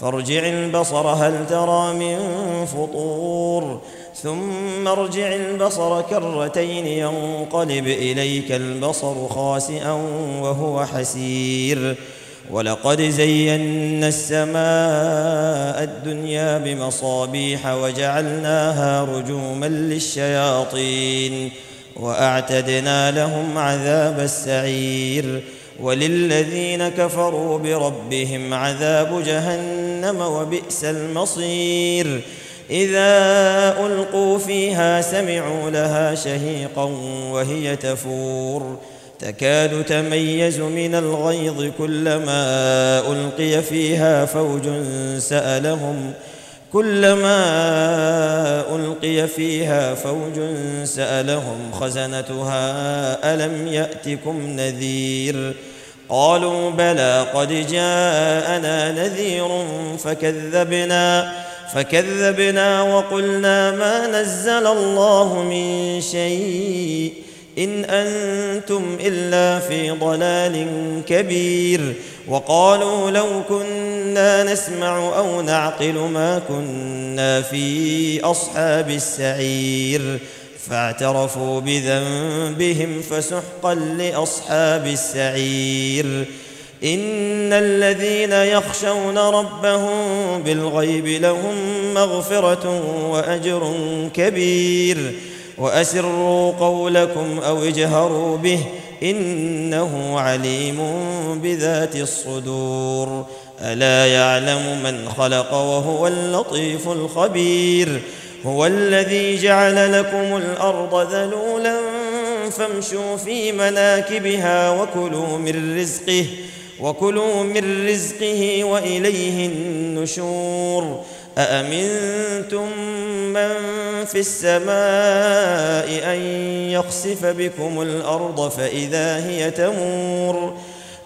فارجع البصر هل ترى من فطور؟ ثم ارجع البصر كرتين ينقلب إليك البصر خاسئا وهو حسير. ولقد زينا السماء الدنيا بمصابيح وجعلناها رجوما للشياطين وأعتدنا لهم عذاب السعير. وللذين كفروا بربهم عذاب جهنم وبئس المصير. إذا ألقوا فيها سمعوا لها شهيقا وهي تفور. تكاد تميز من الغيظ كلما ألقي فيها فوج سألهم. كلما ألقي فيها فوج سألهم خزنتها ألم يأتكم نذير. قالوا بلى قد جاءنا نذير فكذبنا فكذبنا وقلنا ما نزل الله من شيء إن أنتم إلا في ضلال كبير وقالوا لو كنا نسمع أو نعقل ما كنا في أصحاب السعير فاعترفوا بذنبهم فسحقا لأصحاب السعير. إن الذين يخشون ربهم بالغيب لهم مغفرة وأجر كبير. وأسروا قولكم أو اجهروا به إنه عليم بذات الصدور. ألا يعلم من خلق وهو اللطيف الخبير. هو الذي جعل لكم الأرض ذلولا فامشوا في مناكبها وكلوا من رزقه وكلوا من رزقه وإليه النشور. أأمنتم من في السماء أن يخسف بكم الأرض فإذا هي تمور؟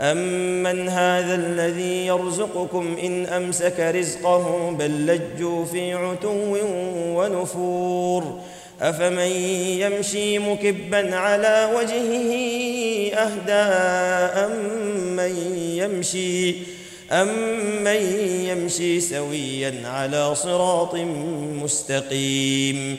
أمن هذا الذي يرزقكم إن أمسك رزقه بل لجوا في عتو ونفور أفمن يمشي مكبا على وجهه أهدى أمن يمشي أمن يمشي سويا على صراط مستقيم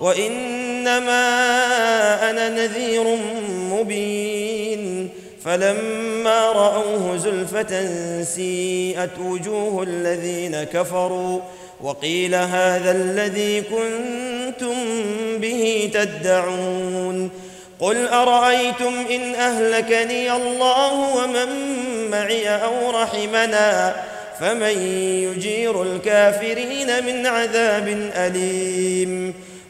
وإنما أنا نذير مبين. فلما رأوه زلفة سيئت وجوه الذين كفروا وقيل هذا الذي كنتم به تدعون. قل أرأيتم إن أهلكني الله ومن معي أو رحمنا فمن يجير الكافرين من عذاب أليم.